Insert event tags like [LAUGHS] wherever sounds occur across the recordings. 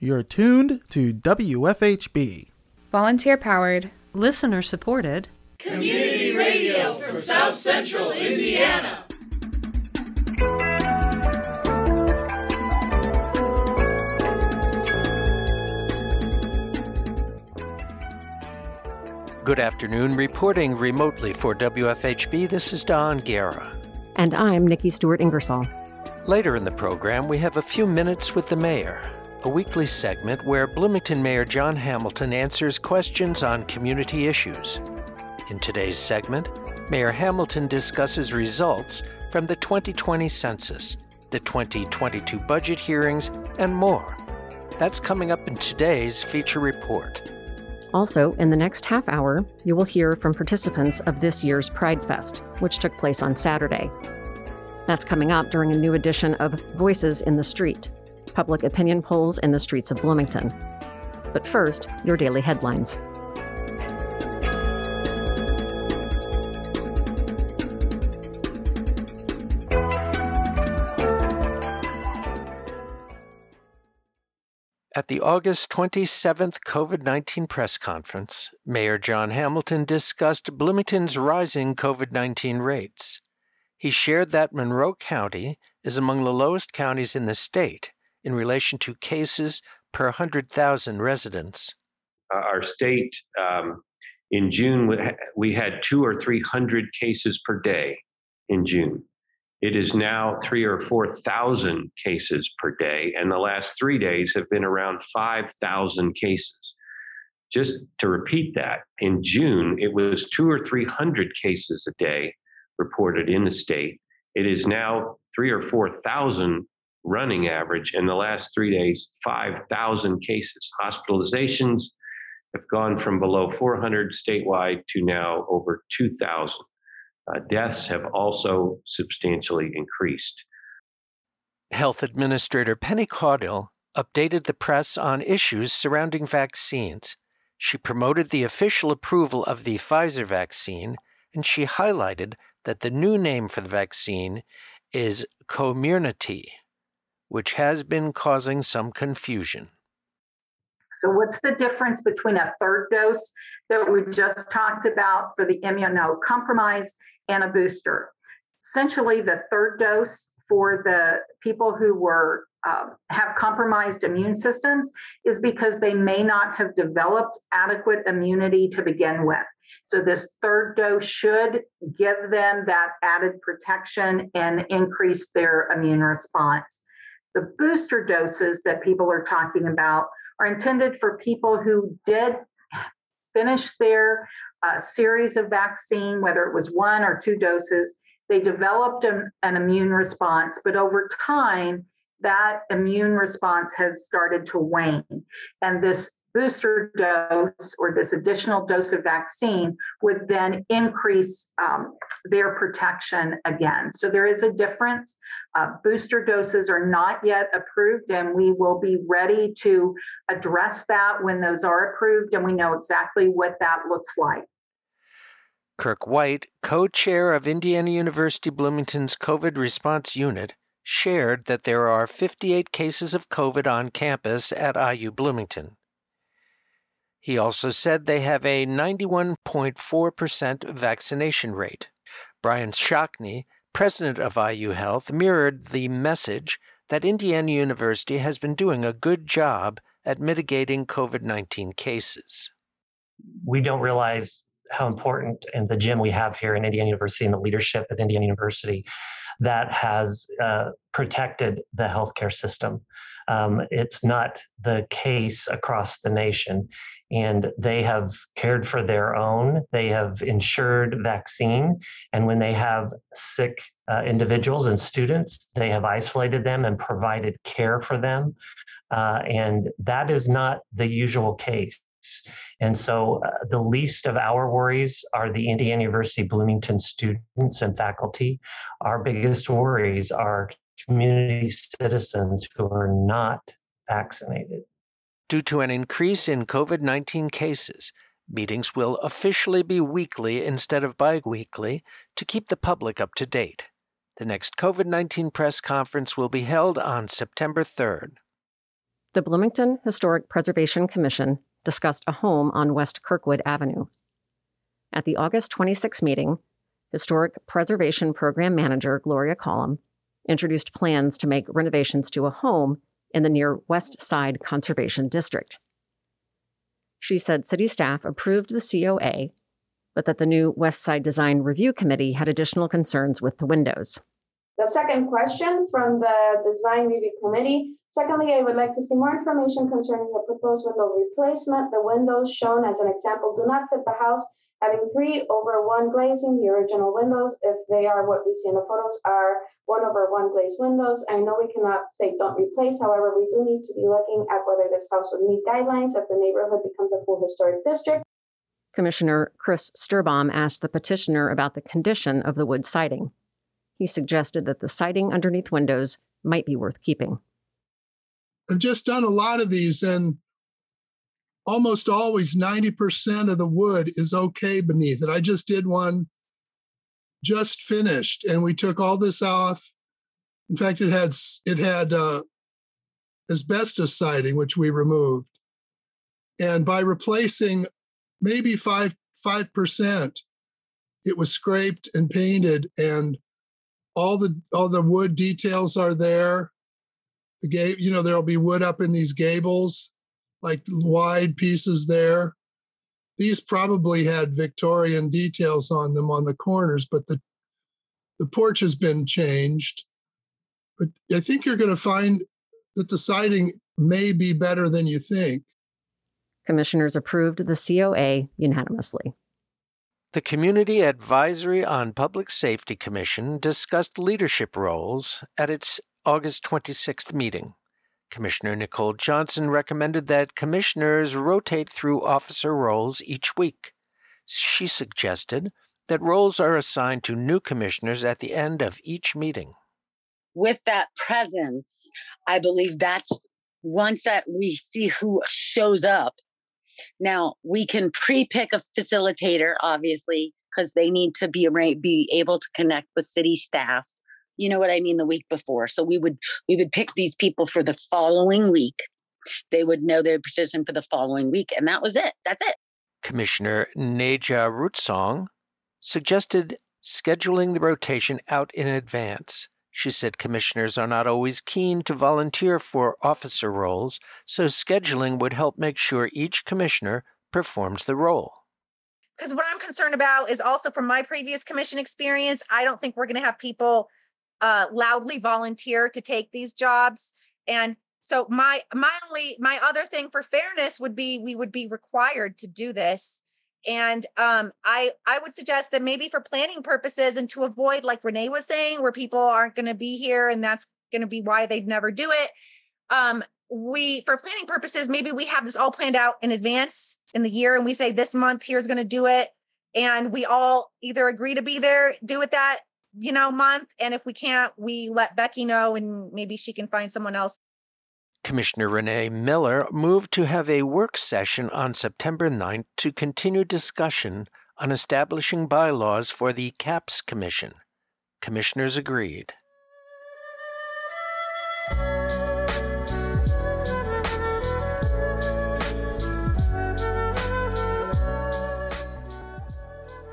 You're tuned to WFHB. Volunteer powered, listener supported, community radio for South Central Indiana. Good afternoon. Reporting remotely for WFHB, this is Don Guerra. And I'm Nikki Stewart Ingersoll. Later in the program, we have a few minutes with the mayor, a weekly segment where Bloomington Mayor John Hamilton answers questions on community issues. In today's segment, Mayor Hamilton discusses results from the 2020 census, the 2022 budget hearings, and more. That's coming up in today's feature report. Also, in the next half hour, you will hear from participants of this year's Pride Fest, which took place on Saturday. That's coming up during a new edition of Voices in the Street public opinion polls in the streets of Bloomington. But first, your daily headlines. At the August 27th COVID 19 press conference, Mayor John Hamilton discussed Bloomington's rising COVID 19 rates. He shared that Monroe County is among the lowest counties in the state in relation to cases per 100,000 residents. Uh, our state, um, in June, we had two or 300 cases per day in June. It is now three or 4,000 cases per day, and the last three days have been around 5,000 cases. Just to repeat that, in June, it was two or 300 cases a day reported in the state. It is now three or 4,000 running average. In the last three days, 5,000 cases. Hospitalizations have gone from below 400 statewide to now over 2,000. Uh, deaths have also substantially increased. Health Administrator Penny Caudill updated the press on issues surrounding vaccines. She promoted the official approval of the Pfizer vaccine, and she highlighted that the new name for the vaccine is Comirnaty, which has been causing some confusion. So, what's the difference between a third dose that we just talked about for the immunocompromised and a booster? Essentially, the third dose for the people who were uh, have compromised immune systems is because they may not have developed adequate immunity to begin with. So, this third dose should give them that added protection and increase their immune response. The booster doses that people are talking about are intended for people who did finish their uh, series of vaccine, whether it was one or two doses. They developed an, an immune response, but over time, that immune response has started to wane. And this booster dose or this additional dose of vaccine would then increase um, their protection again. So there is a difference. Uh, booster doses are not yet approved, and we will be ready to address that when those are approved and we know exactly what that looks like. Kirk White, co chair of Indiana University Bloomington's COVID response unit, shared that there are 58 cases of COVID on campus at IU Bloomington. He also said they have a 91.4% vaccination rate. Brian Shockney, president of IU Health, mirrored the message that Indiana University has been doing a good job at mitigating COVID 19 cases. We don't realize how important and the gym we have here in Indiana University and the leadership at Indiana University that has uh, protected the healthcare system. Um, it's not the case across the nation and they have cared for their own. They have ensured vaccine. And when they have sick uh, individuals and students, they have isolated them and provided care for them. Uh, and that is not the usual case. And so uh, the least of our worries are the Indiana University Bloomington students and faculty. Our biggest worries are community citizens who are not vaccinated. Due to an increase in COVID 19 cases, meetings will officially be weekly instead of bi weekly to keep the public up to date. The next COVID 19 press conference will be held on September 3rd. The Bloomington Historic Preservation Commission discussed a home on West Kirkwood Avenue. At the August 26 meeting, Historic Preservation Program Manager Gloria Collum introduced plans to make renovations to a home in the near West Side Conservation District. She said city staff approved the COA, but that the new West Side Design Review Committee had additional concerns with the windows. The second question from the Design Review Committee. Secondly, I would like to see more information concerning the proposed window replacement. The windows shown as an example do not fit the house having three over one glazing. The original windows, if they are what we see in the photos, are one over one glazed windows. I know we cannot say don't replace. However, we do need to be looking at whether this house would meet guidelines if the neighborhood becomes a full historic district. Commissioner Chris Sturbaum asked the petitioner about the condition of the wood siding. He suggested that the siding underneath windows might be worth keeping. I've just done a lot of these, and almost always 90% of the wood is okay beneath it. I just did one just finished and we took all this off. In fact, it had it had uh, asbestos siding, which we removed. And by replacing maybe five five percent, it was scraped and painted, and all the all the wood details are there. The gate, you know, there'll be wood up in these gables, like wide pieces there. These probably had Victorian details on them on the corners, but the the porch has been changed. But I think you're going to find that the siding may be better than you think. Commissioners approved the COA unanimously. The Community Advisory on Public Safety Commission discussed leadership roles at its August 26th meeting. Commissioner Nicole Johnson recommended that commissioners rotate through officer roles each week. She suggested that roles are assigned to new commissioners at the end of each meeting. With that presence, I believe that's once that we see who shows up. Now we can pre-pick a facilitator, obviously, because they need to be be able to connect with city staff you know what I mean, the week before. So we would we would pick these people for the following week. They would know their petition for the following week, and that was it. That's it. Commissioner Neja Rutsong suggested scheduling the rotation out in advance. She said commissioners are not always keen to volunteer for officer roles, so scheduling would help make sure each commissioner performs the role. Because what I'm concerned about is also from my previous commission experience, I don't think we're going to have people uh, loudly volunteer to take these jobs. And so my my only my other thing for fairness would be we would be required to do this. And um, I I would suggest that maybe for planning purposes and to avoid like Renee was saying, where people aren't going to be here and that's going to be why they'd never do it. Um, we for planning purposes, maybe we have this all planned out in advance in the year, and we say this month here's going to do it, and we all either agree to be there, do it that you know, month. And if we can't, we let Becky know and maybe she can find someone else. Commissioner Renee Miller moved to have a work session on September 9th to continue discussion on establishing bylaws for the CAPS Commission. Commissioners agreed.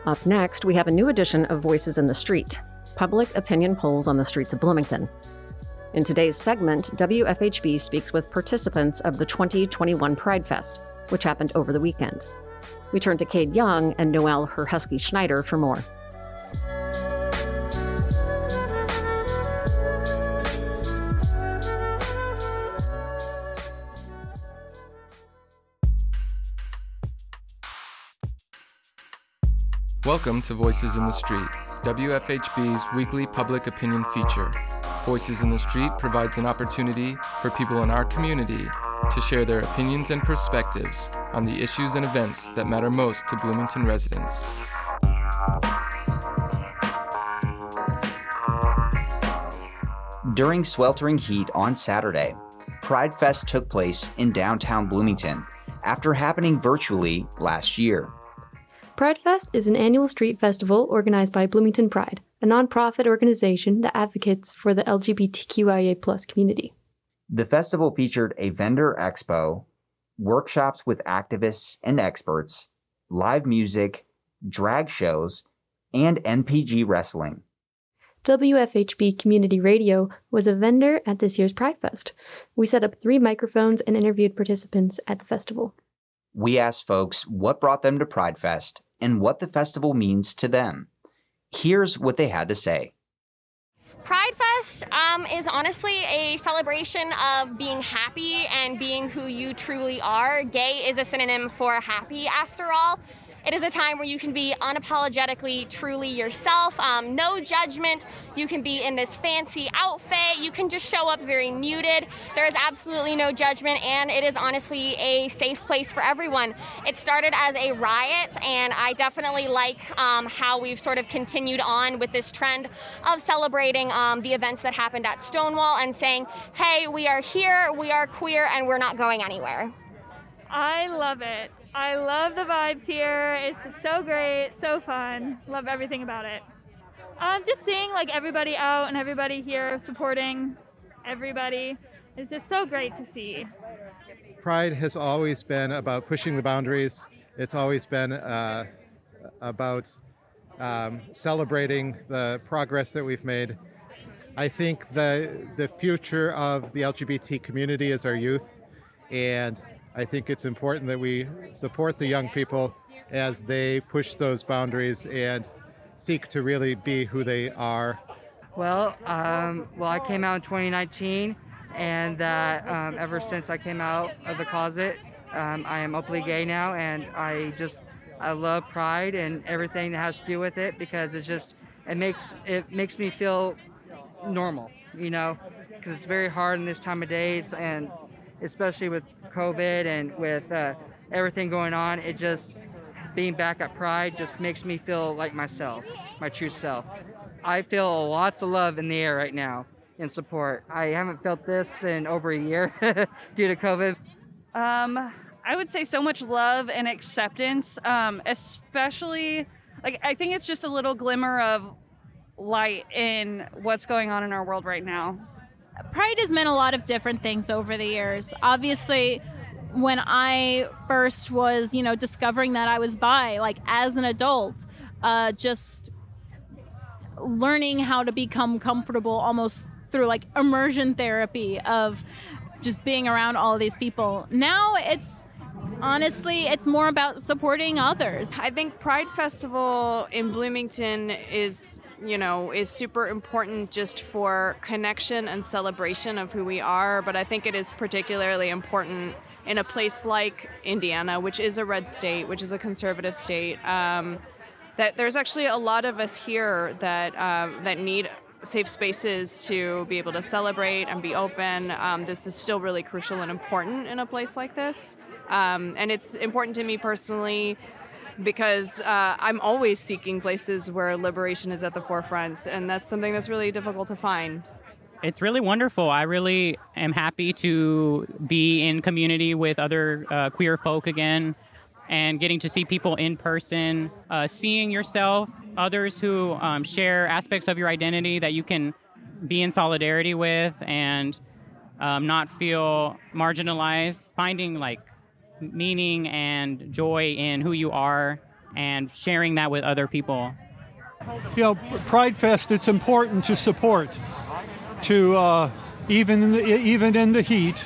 Up next, we have a new edition of Voices in the Street public opinion polls on the streets of Bloomington. In today's segment, WFHB speaks with participants of the 2021 Pride Fest, which happened over the weekend. We turn to Cade Young and Noelle Herhusky Schneider for more. Welcome to Voices in the Street, WFHB's weekly public opinion feature. Voices in the Street provides an opportunity for people in our community to share their opinions and perspectives on the issues and events that matter most to Bloomington residents. During sweltering heat on Saturday, Pride Fest took place in downtown Bloomington after happening virtually last year. Pride Fest is an annual street festival organized by Bloomington Pride, a nonprofit organization that advocates for the LGBTQIA community. The festival featured a vendor expo, workshops with activists and experts, live music, drag shows, and NPG wrestling. WFHB Community Radio was a vendor at this year's Pride Fest. We set up three microphones and interviewed participants at the festival. We asked folks what brought them to Pride Fest and what the festival means to them. Here's what they had to say. Pride Fest um, is honestly a celebration of being happy and being who you truly are. Gay is a synonym for happy, after all. It is a time where you can be unapologetically truly yourself, um, no judgment. You can be in this fancy outfit. You can just show up very muted. There is absolutely no judgment, and it is honestly a safe place for everyone. It started as a riot, and I definitely like um, how we've sort of continued on with this trend of celebrating um, the events that happened at Stonewall and saying, hey, we are here, we are queer, and we're not going anywhere. I love it. I love the vibes here. It's just so great, so fun. Love everything about it. Um, just seeing like everybody out and everybody here supporting everybody is just so great to see. Pride has always been about pushing the boundaries. It's always been uh, about um, celebrating the progress that we've made. I think the the future of the LGBT community is our youth, and I think it's important that we support the young people as they push those boundaries and seek to really be who they are. Well, um, well, I came out in 2019, and that um, ever since I came out of the closet, um, I am openly gay now, and I just I love Pride and everything that has to do with it because it's just it makes it makes me feel normal, you know, because it's very hard in this time of days and especially with COVID and with uh, everything going on, it just being back at Pride just makes me feel like myself, my true self. I feel lots of love in the air right now in support. I haven't felt this in over a year [LAUGHS] due to COVID. Um, I would say so much love and acceptance, um, especially like I think it's just a little glimmer of light in what's going on in our world right now. Pride has meant a lot of different things over the years. Obviously, when I first was, you know, discovering that I was bi, like as an adult, uh, just learning how to become comfortable almost through like immersion therapy of just being around all these people. Now it's honestly it's more about supporting others. I think Pride Festival in Bloomington is you know, is super important just for connection and celebration of who we are. But I think it is particularly important in a place like Indiana, which is a red state, which is a conservative state. Um, that there's actually a lot of us here that um, that need safe spaces to be able to celebrate and be open. Um, this is still really crucial and important in a place like this. Um, and it's important to me personally because uh, I'm always seeking places where liberation is at the forefront, and that's something that's really difficult to find. It's really wonderful. I really am happy to be in community with other uh, queer folk again and getting to see people in person, uh, seeing yourself, others who um, share aspects of your identity that you can be in solidarity with and um, not feel marginalized, finding like meaning and joy in who you are and sharing that with other people. You know, Pride Fest, it's important to support, to uh, even, in the, even in the heat,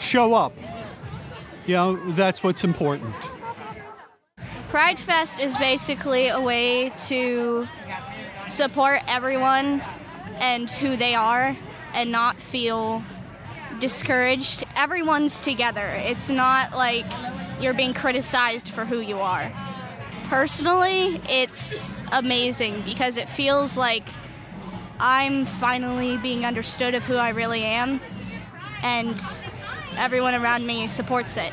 show up. You know, that's what's important. Pride Fest is basically a way to support everyone and who they are and not feel discouraged. Everyone's together. It's not like you're being criticized for who you are. Personally, it's amazing because it feels like I'm finally being understood of who I really am, and everyone around me supports it.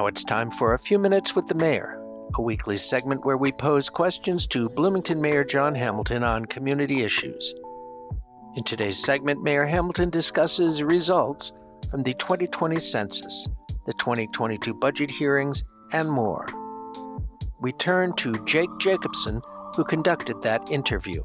Now it's time for a few minutes with the mayor, a weekly segment where we pose questions to Bloomington Mayor John Hamilton on community issues. In today's segment, Mayor Hamilton discusses results from the 2020 census, the 2022 budget hearings, and more. We turn to Jake Jacobson, who conducted that interview.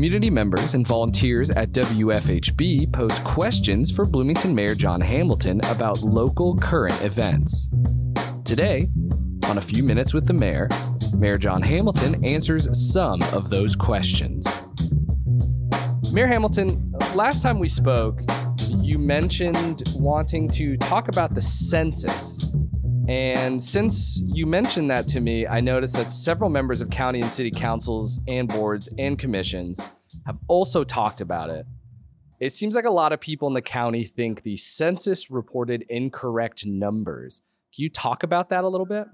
Community members and volunteers at WFHB pose questions for Bloomington Mayor John Hamilton about local current events. Today, on A Few Minutes with the Mayor, Mayor John Hamilton answers some of those questions. Mayor Hamilton, last time we spoke, you mentioned wanting to talk about the census and since you mentioned that to me, I noticed that several members of county and city councils and boards and commissions have also talked about it. It seems like a lot of people in the county think the census reported incorrect numbers. Can you talk about that a little bit?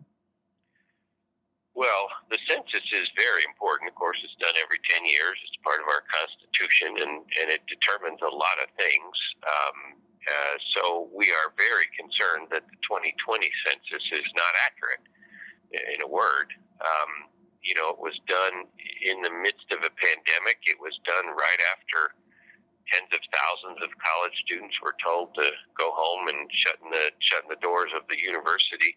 Well, the census is very important. Of course, it's done every 10 years. It's part of our Constitution, and, and it determines a lot of things. Um, uh, so we are very concerned that the 2020 census is not accurate. In a word, um, you know, it was done in the midst of a pandemic. It was done right after tens of thousands of college students were told to go home and shutting the shutting the doors of the university.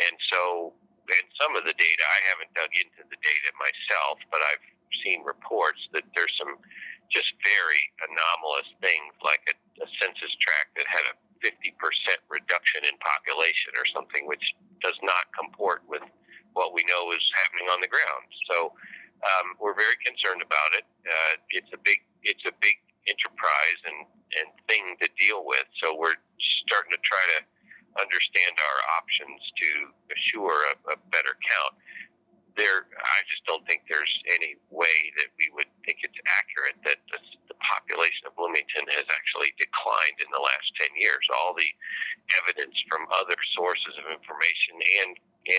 And so, and some of the data I haven't dug into the data myself, but I've seen reports that there's some just very anomalous things like a, a census tract that had a 50% reduction in population or something, which does not comport with what we know is happening on the ground. So um, we're very concerned about it. Uh, it's a big, it's a big enterprise and, and thing to deal with. So we're starting to try to understand our options to assure a, a better count there, I just don't think there's any way that we would think it's accurate that the, the population of Bloomington has actually declined in the last 10 years. All the evidence from other sources of information and,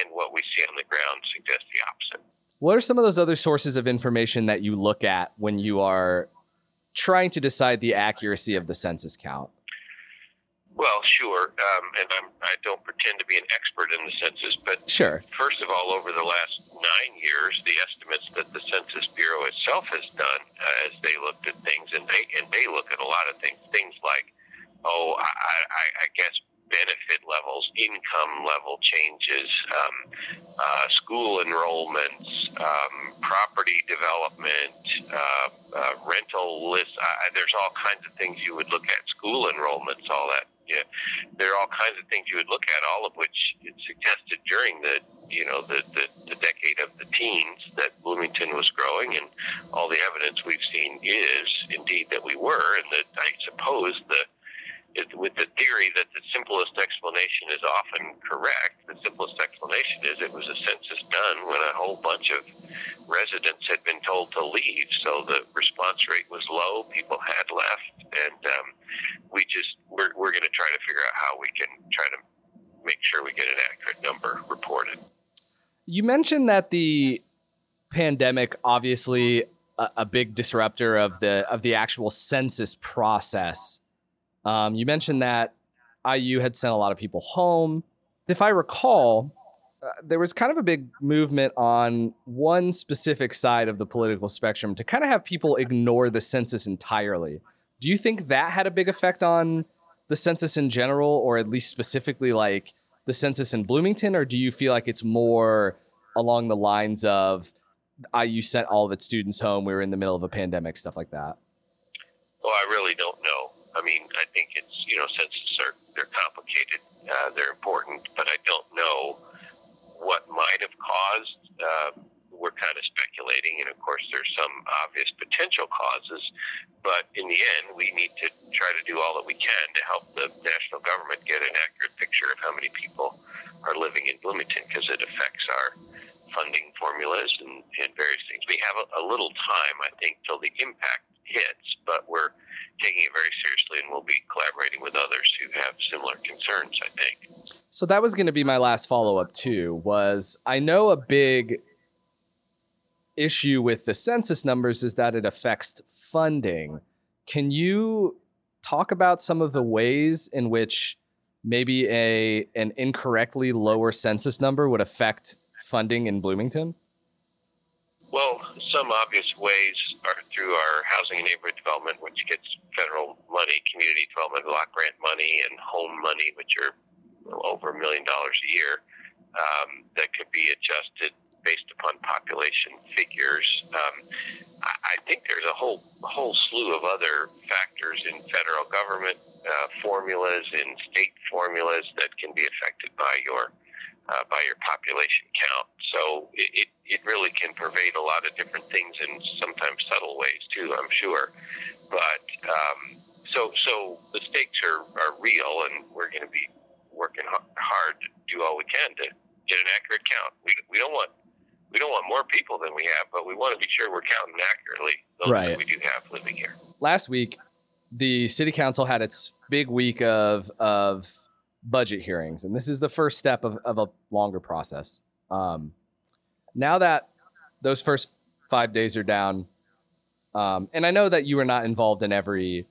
and what we see on the ground suggests the opposite. What are some of those other sources of information that you look at when you are trying to decide the accuracy of the census count? Well, sure, um, and I'm, I don't pretend to be an expert in the census, but sure. First of all, over the last nine years, the estimates that the Census Bureau itself has done uh, as they looked at things, and they and they look at a lot of things, things like, oh, I, I, I guess benefit levels, income level changes, um, uh, school enrollments, um, property development, uh, uh, rental lists. there's all kinds of things you would look at, school enrollments, all that. Yeah, there are all kinds of things you would look at, all of which it suggested during the you know the, the, the decade of the teens that Bloomington was growing, and all the evidence we've seen is indeed that we were, and that I suppose the with the theory that the simplest explanation is often correct, the simplest explanation is it was a census done when a whole bunch of residents had been told to leave. So the response rate was low, people had left, and um, we just, we're, we're going to try to figure out how we can try to make sure we get an accurate number reported. You mentioned that the pandemic obviously a, a big disruptor of the of the actual census process um, you mentioned that IU had sent a lot of people home. If I recall, uh, there was kind of a big movement on one specific side of the political spectrum to kind of have people ignore the census entirely. Do you think that had a big effect on the census in general, or at least specifically like the census in Bloomington, or do you feel like it's more along the lines of IU sent all of its students home, we were in the middle of a pandemic, stuff like that? Well, I really don't know. I mean, I think it's you know census are they're complicated, uh, they're important, but I don't know what might have caused. Uh, we're kind of speculating, and of course, there's some obvious potential causes, but in the end, we need to try to do all that we can to help the national government get an accurate picture of how many people are living in Bloomington because it affects our funding formulas and, and various things. We have a, a little time, I think, till the impact hits, but we're taking it very seriously and we'll be collaborating with others who have similar concerns, I think. So that was going to be my last follow up too. Was I know a big issue with the census numbers is that it affects funding. Can you talk about some of the ways in which maybe a an incorrectly lower census number would affect funding in Bloomington? Well, some obvious ways are through our housing and neighborhood development, which gets federal money, community development block grant money, and home money, which are over a million dollars a year. Um, that could be adjusted based upon population figures. Um, I, think there's a whole whole slew of other factors in federal government uh, formulas, in state formulas that can be affected by your uh, by your population count. So it, it, it really can pervade a lot of different things in sometimes subtle ways too, I'm sure. But um, so so the stakes are, are real, and we're going to be working hard to do all we can to get an accurate count. We, we don't want we don't want more people than we have, but we want to be sure we're counting accurately those right. that we do have living here. Last week, the city council had its big week of of budget hearings, and this is the first step of, of a longer process. Um, now that those first five days are down, um, and I know that you were not involved in every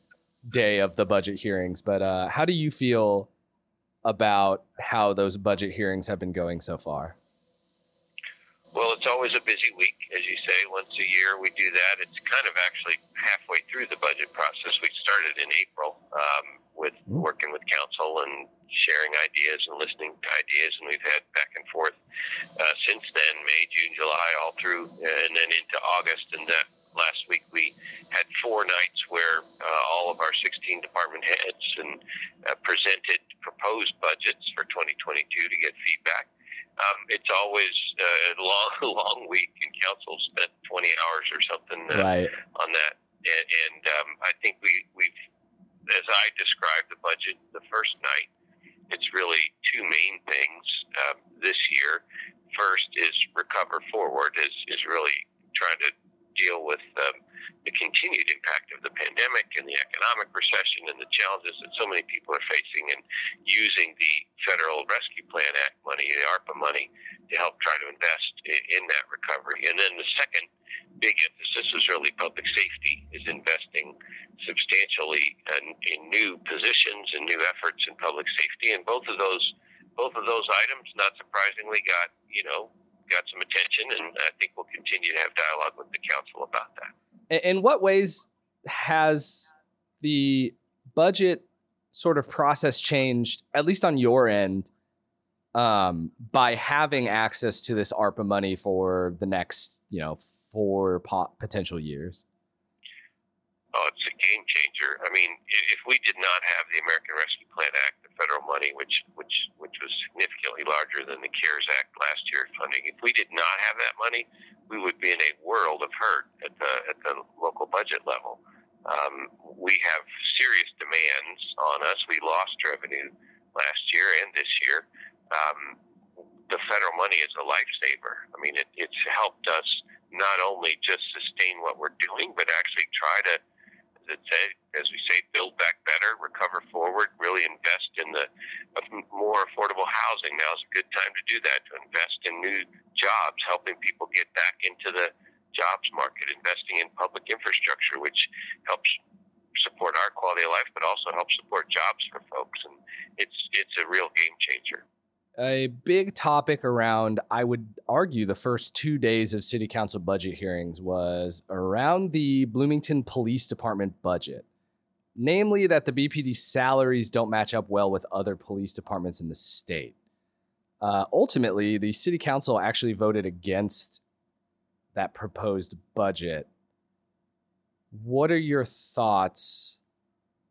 day of the budget hearings, but uh, how do you feel about how those budget hearings have been going so far? Well, it's always a busy week, as you say. Once a year, we do that. It's kind of actually halfway through the budget process. We started in April um, with mm-hmm. working with council and sharing ideas and listening to ideas, and we've had back and forth uh, since then, May, June, July, all through, and then into August. And that last week we had four nights where uh, all of our 16 department heads and uh, presented proposed budgets for 2022 to get feedback um, it's always uh, a long, [LAUGHS] long week, and council spent 20 hours or something uh, right. on that. And, and um, I think we, we've, as I described the budget the first night, it's really two main things uh, this year. First is recover forward, is, is really trying to deal with um, the continued impact of the pandemic and the economic recession and the challenges that so many people are facing, and using the Federal Rescue Plan Act money, the ARPA money, to help try to invest in, in that recovery. And then the second big emphasis is really public safety, is investing substantially in, in new positions and new efforts in public safety. And both of those both of those items, not surprisingly, got you know got some attention, and I think we'll continue to have dialogue with the council about that. In what ways has the budget sort of process changed, at least on your end, um, by having access to this ARPA money for the next, you know, four potential years? Oh, it's a game changer. I mean, if we did not have the American Rescue Plan Act, the federal money, which which which was significantly larger than the CARES Act last year's funding, if we did not have that money, we would be in a world of hurt at the at the local budget level. Um, we have serious demands on us. We lost revenue last year and this year. Um, the federal money is a lifesaver. I mean, it, it's helped us not only just sustain what we're doing, but actually try to that say, as we say, build back better, recover forward, really invest in the more affordable housing. Now is a good time to do that, to invest in new jobs, helping people get back into the jobs market, investing in public infrastructure, which helps support our quality of life, but also helps support jobs for folks. And it's it's a real game changer a big topic around, I would argue, the first two days of city council budget hearings was around the Bloomington Police Department budget. Namely, that the BPD salaries don't match up well with other police departments in the state. Uh, ultimately, the city council actually voted against that proposed budget. What are your thoughts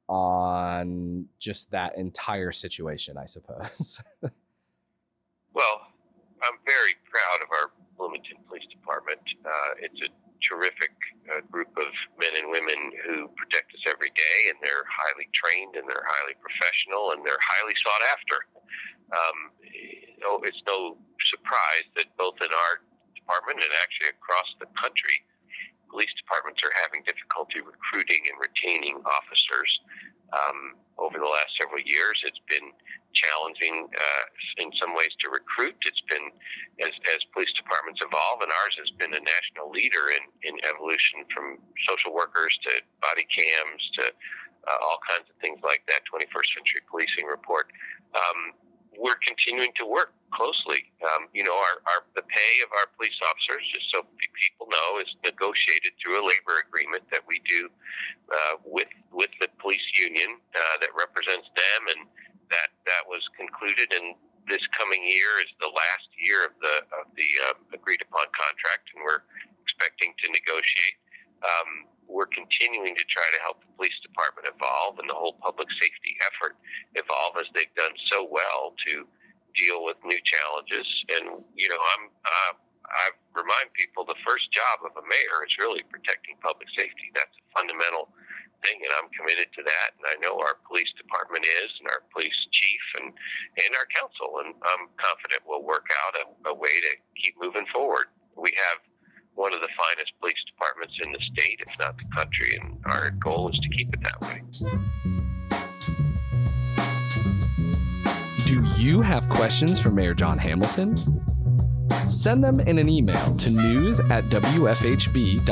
on just that entire situation, I suppose? [LAUGHS] Well, I'm very proud of our Bloomington Police Department. Uh, it's a terrific uh, group of men and women who protect us every day, and they're highly trained and they're highly professional and they're highly sought after. Um, you know, it's no surprise that both in our department and actually across the country, police departments are having difficulty recruiting and retaining officers. Um, over the last several years, it's been challenging uh, in some ways to recruit. It's been as, as police departments evolve, and ours has been a national leader in, in evolution from social workers to body cams to uh, all kinds of things like that. 21st Century Policing Report. Um, we're continuing to work closely. Um, you know, our, our the pay of our police officers, just so people know, is negotiated through a labor agreement that we do uh, with with the police union uh, that represents them, and that that was concluded. And this coming year is the last year of the of the uh, agreed upon contract, and we're expecting to negotiate. Um, we're continuing to try to help the police department evolve and the whole public safety effort evolve as they've done so well to deal with new challenges. And you know, I'm uh, I remind people the first job of a mayor is really protecting public safety. That's a fundamental thing, and I'm committed to that. And I know our police department is, and our police chief, and and our council, and I'm confident we'll work out a, a way to keep moving forward. We have one of the finest police in the state, if not the country, and our goal is to keep it that way. Do you have questions for Mayor John Hamilton? Send them in an email to news at wfhb.org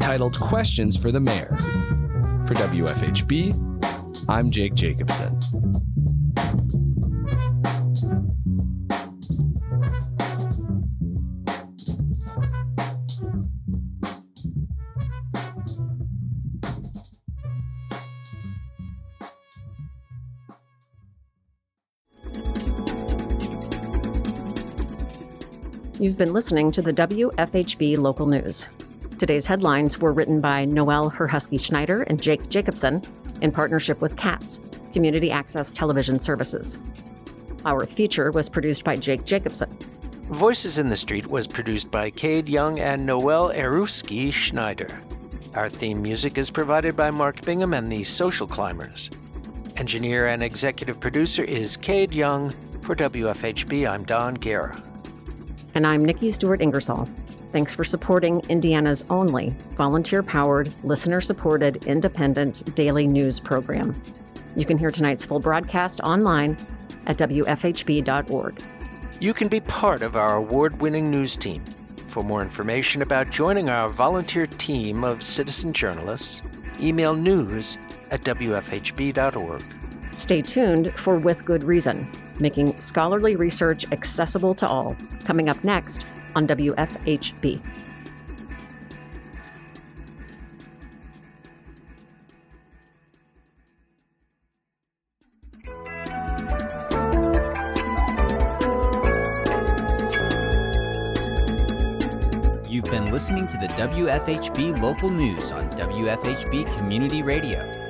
titled Questions for the Mayor. For WFHB, I'm Jake Jacobson. Been listening to the WFHB local news. Today's headlines were written by Noelle Herhusky Schneider and Jake Jacobson in partnership with CATS, Community Access Television Services. Our feature was produced by Jake Jacobson. Voices in the Street was produced by Cade Young and Noelle Herhusky Schneider. Our theme music is provided by Mark Bingham and the Social Climbers. Engineer and executive producer is Cade Young. For WFHB, I'm Don Guerra. And I'm Nikki Stewart Ingersoll. Thanks for supporting Indiana's only volunteer powered, listener supported, independent daily news program. You can hear tonight's full broadcast online at WFHB.org. You can be part of our award winning news team. For more information about joining our volunteer team of citizen journalists, email news at WFHB.org. Stay tuned for With Good Reason, making scholarly research accessible to all, coming up next on WFHB. You've been listening to the WFHB local news on WFHB Community Radio.